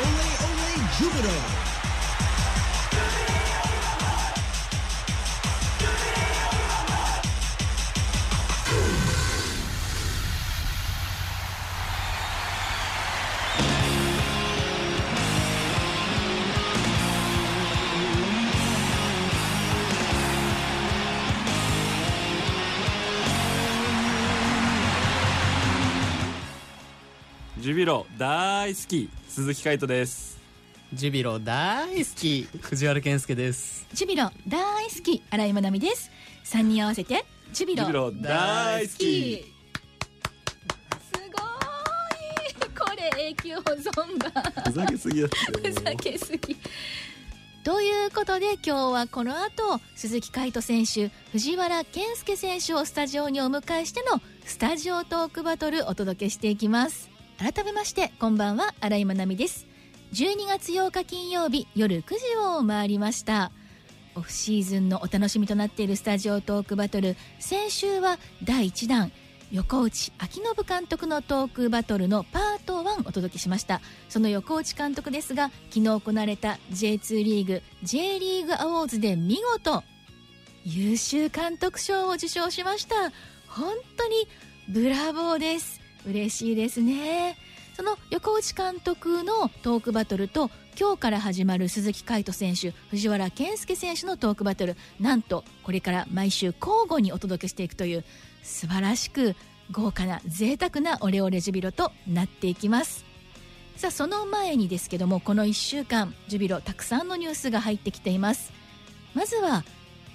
Ole Ole Jupiter. ジュビロ大好き鈴木海人です。ジュビロ大好き。藤原健介です。ジュビロ大好き新井まなみです。三人合わせてジュビロ。ジュビロ大好き。すごい。これ永久保存版。ふざけすぎだってふざけすぎ。ということで今日はこの後鈴木海斗選手藤原健介選手をスタジオにお迎えしてのスタジオトークバトルお届けしていきます改めましてこんばんは新井まなみです。12月8日金曜日夜9時を回りました。オフシーズンのお楽しみとなっているスタジオトークバトル先週は第1弾横内秋信監督のトークバトルのパート1お届けしました。その横内監督ですが昨日行われた J2 リーグ J リーグアウォーズで見事優秀監督賞を受賞しました。本当にブラボーです。嬉しいですね。その横内監督のトークバトルと今日から始まる鈴木海斗選手藤原健介選手のトークバトルなんとこれから毎週交互にお届けしていくという素晴らしく豪華な贅沢なオレオレジュビロとなっていきます。さあその前にですけどもこの1週間ジュビロたくさんのニュースが入ってきています。まずは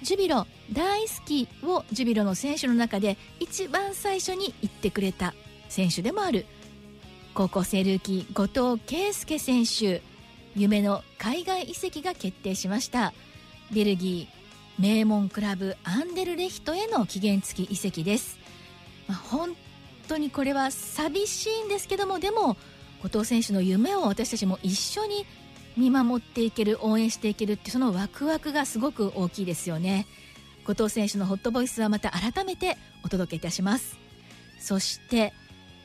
ジュビロ大好きをジュビロの選手の中で一番最初に言ってくれた選手でもある。高校生ルーキー後藤圭介選手。夢の海外移籍が決定しました。ベルギー名門クラブアンデルレヒトへの期限付き移籍です、まあ、本当にこれは寂しいんですけどもでも後藤選手の夢を私たちも一緒に見守っていける応援していけるってそのワクワクがすごく大きいですよね。後藤選手のホットボイスはまた改めてお届けいたします。そして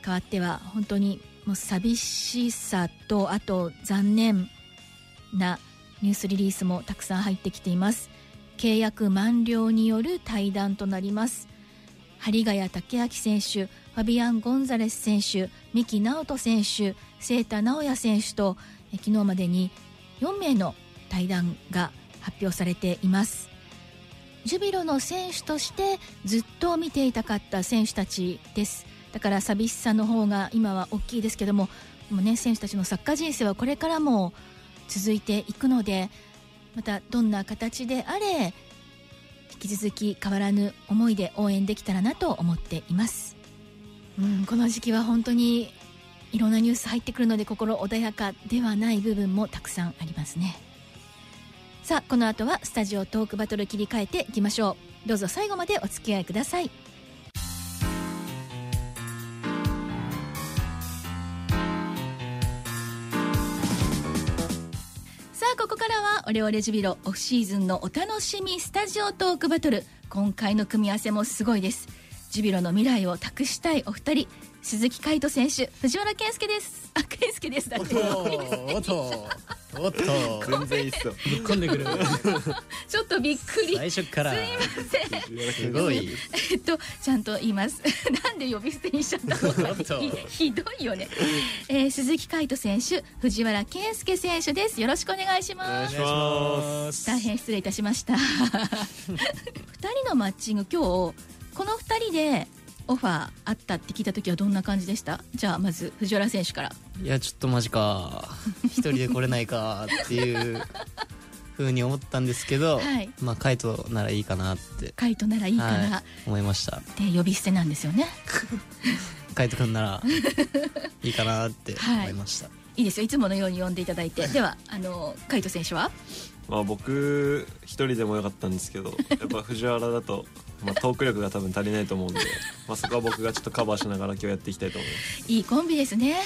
変わっては本当にもう寂しさとあと残念なニュースリリースもたくさん入ってきています。契約満了による対談となります。針ヶ谷武明選手ファビアン・ゴンザレス選手三木直人選手清田直也選手と昨日までに4名の対談が発表されています。ジュビロの選手としてずっと見ていたかった選手たちです。だから寂しさの方が今は大きいですけどももう、ね、選手たちのサッカー人生はこれからも続いていくのでまたどんな形であれ引き続き変わらぬ思いで応援できたらなと思っています、うん、この時期は本当にいろんなニュース入ってくるので心穏やかではない部分もたくさんありますね。さあこの後はスタジオトークバトル切り替えていきましょう。どうぞ最後までお付き合いください。オレオレジュビロオフシーズンのお楽しみスタジオトークバトル。今回の組み合わせもすごいです。ジュビロの未来を託したいお二人。鈴木海斗選手藤原健介です。あ健介です。だって。おっとおっと。全然いいっすよ。ぶっ込んでくる。ちょっとびっくり。最初から。すいません。すごい。えっとちゃんと言います。なんで呼び捨てにしちゃったのか。ひひどいよね、えー鈴木海斗選手藤原健介選手です。よろしくお願いしおます。願いします。大変失礼いたしました。二人のマッチング今日この二人でオファーあったって聞いた時はどんな感じでした？じゃあまず藤原選手から。いやちょっとマジか。一人で来れないかっていうふうに思ったんですけど、はい。まあカイトならいいかなって。海斗ならいいかな、はい、思いました。で呼び捨てなんですよね。カイトくんならいいかなって思いました、いいですよ。いつものように呼んでいただいて。ではあの海斗選手は？まあ僕一人でもよかったんですけどやっぱ藤原だと、まあ、トーク力が多分足りないと思うんで、まあ、そこは僕がちょっとカバーしながら今日やっていきたいと思います。いいコンビですね。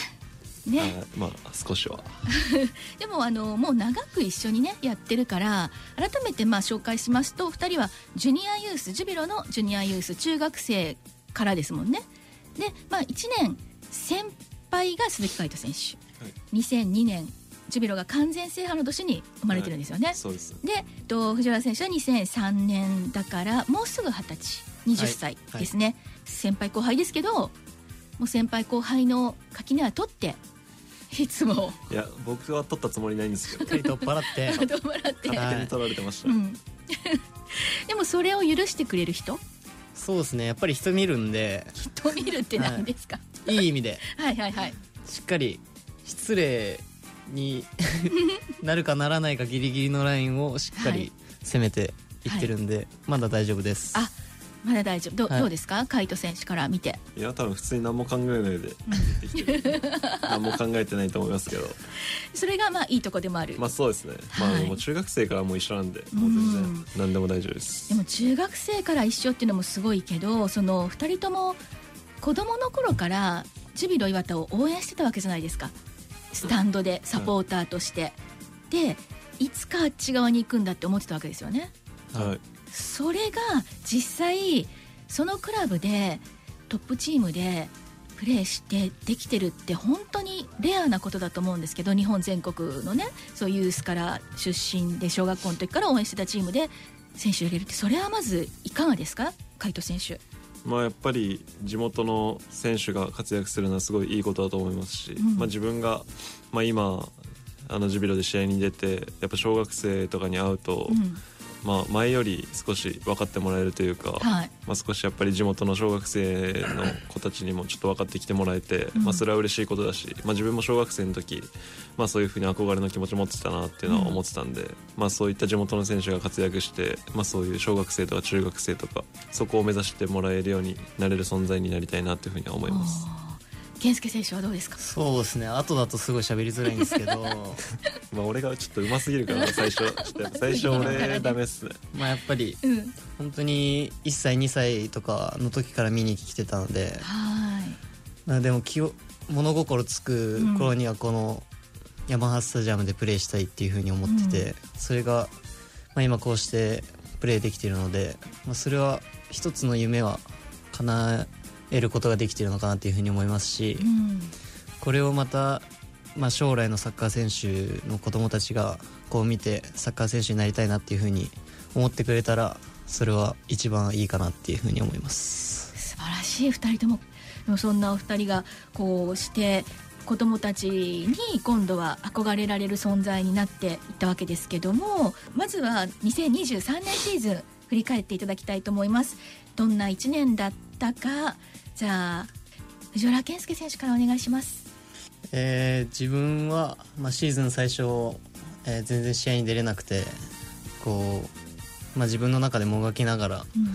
ね、はいまあ少しは。でもあのもう長く一緒にねやってるから改めてまあ紹介しますと2人はジュニアユースジュビロのジュニアユース中学生からですもんね。で、まあ、1年先輩が鈴木海斗選手、はい。2002年ジュビロが完全制覇の年に生まれてるんですよね、そうです。でと藤原選手は2003年だからもうすぐ二十歳。20歳ですね、先輩後輩ですけどもう先輩後輩の垣根は取っていつも。いや僕は取ったつもりないんですけど。取っ払って。どうもらって、はい勝手に取られてました、うん、でもそれを許してくれる人？そうですね。やっぱり人見るんで。人見るって何ですか、いい意味で。はい、はいはい。しっかり失礼に なるかならないかギリギリのラインをしっかはい。り攻めていってるんで、まだ大丈夫です。あまだ大丈夫。ど,、はい。どうですか？海斗選手から見て。いや多分普通に何も考えないで 何も考えてないと思いますけど。それがまあいいとこでもある、まあそうですね、まはい。あもう中学生からもう一緒なんでもう全うん。然何でも大丈夫です。でも中学生から一緒っていうのもすごいけどその2人とも子供の頃からジュビロ磐田を応援してたわけじゃないですかスタンドでサポーターとして、でいつかあっち側に行くんだって思ってたわけですよね。はい。それが実際そのクラブでトップチームでプレーしてできてるって本当にレアなことだと思うんですけど日本全国のねそういうユースから出身で小学校の時から応援してたチームで選手を入れるってそれはまずいかがですか？海斗選手まあやっぱり地元の選手が活躍するのはすごいいいことだと思いますし、うん。まあ自分が、まあ、今あのジュビロで試合に出てやっぱ小学生とかに会うと、うんまあ前より少し分かってもらえるというか、はい。まあ、少しやっぱり地元の小学生の子たちにもちょっと分かってきてもらえて、うん。まあ、それは嬉しいことだし、まあ、自分も小学生の時、まあ、そういうふうに憧れの気持ち持ってたなっていうのは思ってたんで、まあ、そういった地元の選手が活躍して、まあ、そういう小学生とか中学生とかそこを目指してもらえるようになれる存在になりたいなっていうふうには思います。健介選手はどうですか？そうですね。後だとすごい喋りづらいんですけど。まあ、俺がちょっと上手すぎるから最初ちょっとやっぱ 最初俺ダメっすね。まあやっぱりうん。本当に1歳2歳とかの時から見に来てたので、はい。まあ、でも気を物心つく頃にはこのヤマハスタジアムでプレーしたいっていうふうに思ってて、それが、まあ、今こうしてプレーできているので、まあ、それは一つの夢は叶えることができているのかなっていうふうに思いますし、うんこれをまた、まあ、将来のサッカー選手の子供たちがこう見てサッカー選手になりたいなっていうふうに思ってくれたらそれは一番いいかなっていうふうに思います。素晴らしい2人ともでもそんなお二人がこうして子供たちに今度は憧れられる存在になっていったわけですけどもまずは2023年シーズン振り返っていただきたいと思いますどんな1年だったか。じゃあ藤原健介選手からお願いします。えー自分は、まあ、シーズン最初、えー全然試合に出れなくてこう、まあ、自分の中でもがきながらうん。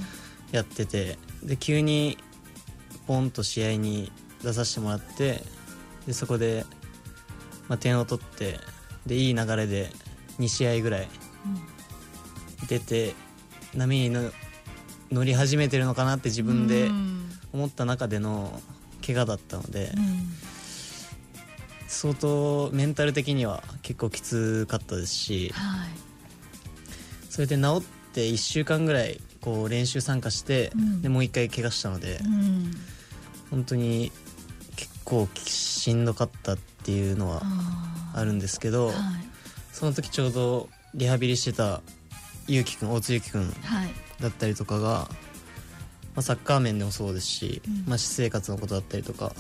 やっててで急にポンと試合に出させてもらってでそこで、まあ、点を取ってでいい流れで2試合ぐらい出て波にの乗り始めてるのかなって自分でうん。思った中での怪我だったので。うん。相当メンタル的には結構きつかったですしはい。それで治って1週間ぐらいこう練習参加して、うん。でもう一回怪我したので、うん。本当に結構しんどかったっていうのはああるんですけど、ーはい。その時ちょうどリハビリしてたゆうきくん大津ゆうきくんはい。だったりとかが、まあ、サッカー面でもそうですし、うん。まあ、私生活のことだったりとか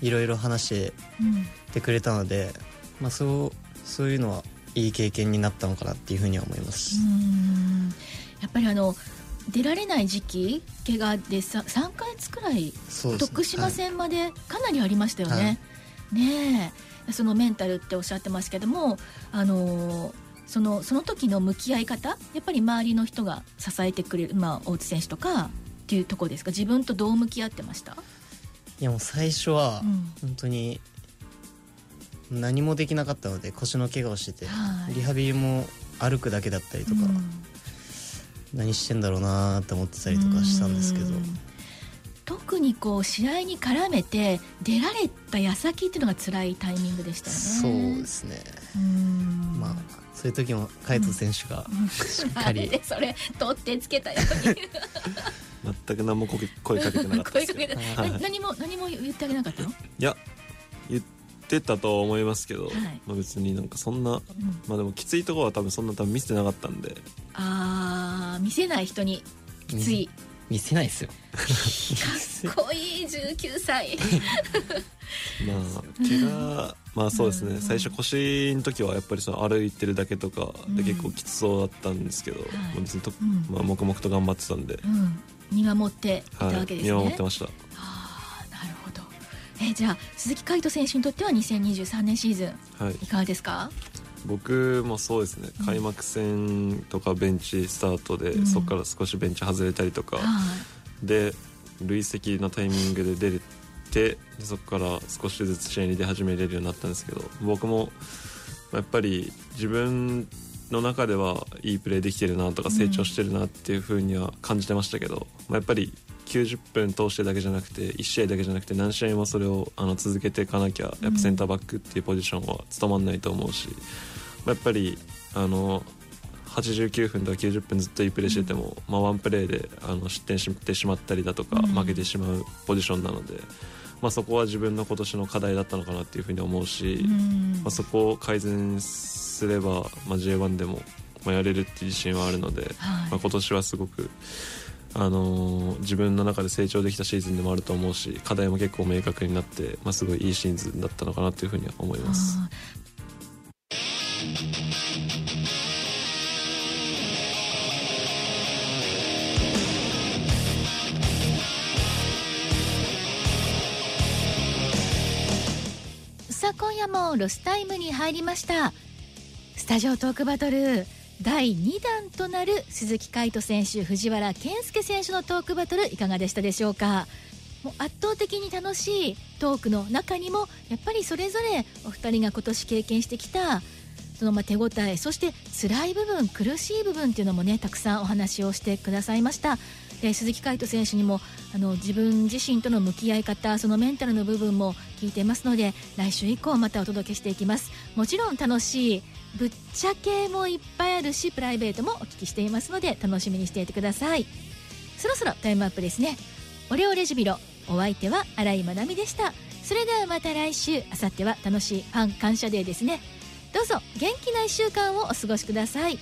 いろいろ話してうんてくれたので、まあ、そうそういうのはいい経験になったのかなっていうふうには思います、うん。やっぱりあの出られない時期怪我でさ3ヶ月くらいね。徳島戦までかなりありましたよね。ねえ。そのメンタルっておっしゃってますけどもあのーそのその時の向き合い方やっぱり周りの人が支えてくれる、まあ、大津選手とかっていうところですか？自分とどう向き合ってました、いやもう最初はうん。本当に何もできなかったので腰の怪我をしてて、はい。リハビリも歩くだけだったりとか、うん。何してんだろうなーって思ってたりとかしたんですけど、うん。特にこう試合に絡めて出られた矢先っていうのが辛いタイミングでしたよね。そうですね、うんまあそういう時も海斗選手がしっかり、でそれ取ってつけたよ。う に全く何も声声かけてなかったですけど声かけてはい。な何も何も言ってあげなかったの？いや言ってたとは思いますけど、はい。まあ、別になんかそんなうん。まあでもきついところは多分そんな多分見せてなかったんで。あー見せない人にきつい、見せないですよ。かっこいい19歳。まあ怪我まあそうですね、うん最初腰の時はやっぱりその歩いてるだけとかでうん。結構きつそうだったんですけど、い。まあ別にと、うん。まあ、黙々と頑張ってたんで、うん。見守っていたはいわけですね、見守ってました。ああなるほど。えじゃあ鈴木海斗選手にとっては2023年シーズンはい。いかがですか？僕もそうですね、うん。開幕戦とかベンチスタートで、うん。そこから少しベンチ外れたりとか、はい。で累積のタイミングで出れてでそこから少しずつ試合に出始めれるようになったんですけど僕もまあやっぱり自分の中ではいいプレーできてるなとかうん。成長してるなっていう風には感じてましたけど、まあ、やっぱり90分通してだけじゃなくて1試合だけじゃなくて何試合もそれをあの続けていかなきゃやっぱセンターバックっていうポジションは務まんないと思うし、まあやっぱりあの89分とか90分ずっといいプレーしてても、まあ、ワンプレーであの失点してしまったりだとか、うん。負けてしまうポジションなので、まあ、そこは自分の今年の課題だったのかなっていうふうに思うし、うん。まあ、そこを改善すれば、まあ、J1 でも、まあ、やれるっていう自信はあるので、はい。まあ、今年はすごく、あのー自分の中で成長できたシーズンでもあると思うし課題も結構明確になって、まあ、すごいいいシーズンだったのかなというふうには思います。さあ今夜もロスタイムに入りました。スタジオトークバトル第2弾となる鈴木海斗選手藤原健介選手のトークバトルいかがでしたでしょうか？もう圧倒的に楽しいトークの中にもやっぱりそれぞれお二人が今年経験してきたそのま手応えそして辛い部分苦しい部分っていうのもねたくさんお話をしてくださいました。で鈴木海斗選手にもあの自分自身との向き合い方そのメンタルの部分も聞いてますので来週以降またお届けしていきます。もちろん楽しいぶっちゃけもいっぱいあるしプライベートもお聞きしていますので楽しみにしていてください。そろそろタイムアップですね。オレオレジュビロお相手は新井まなみでした。それではまた来週あさっては楽しいファン感謝デーですね。どうぞ元気な1週間をお過ごしください。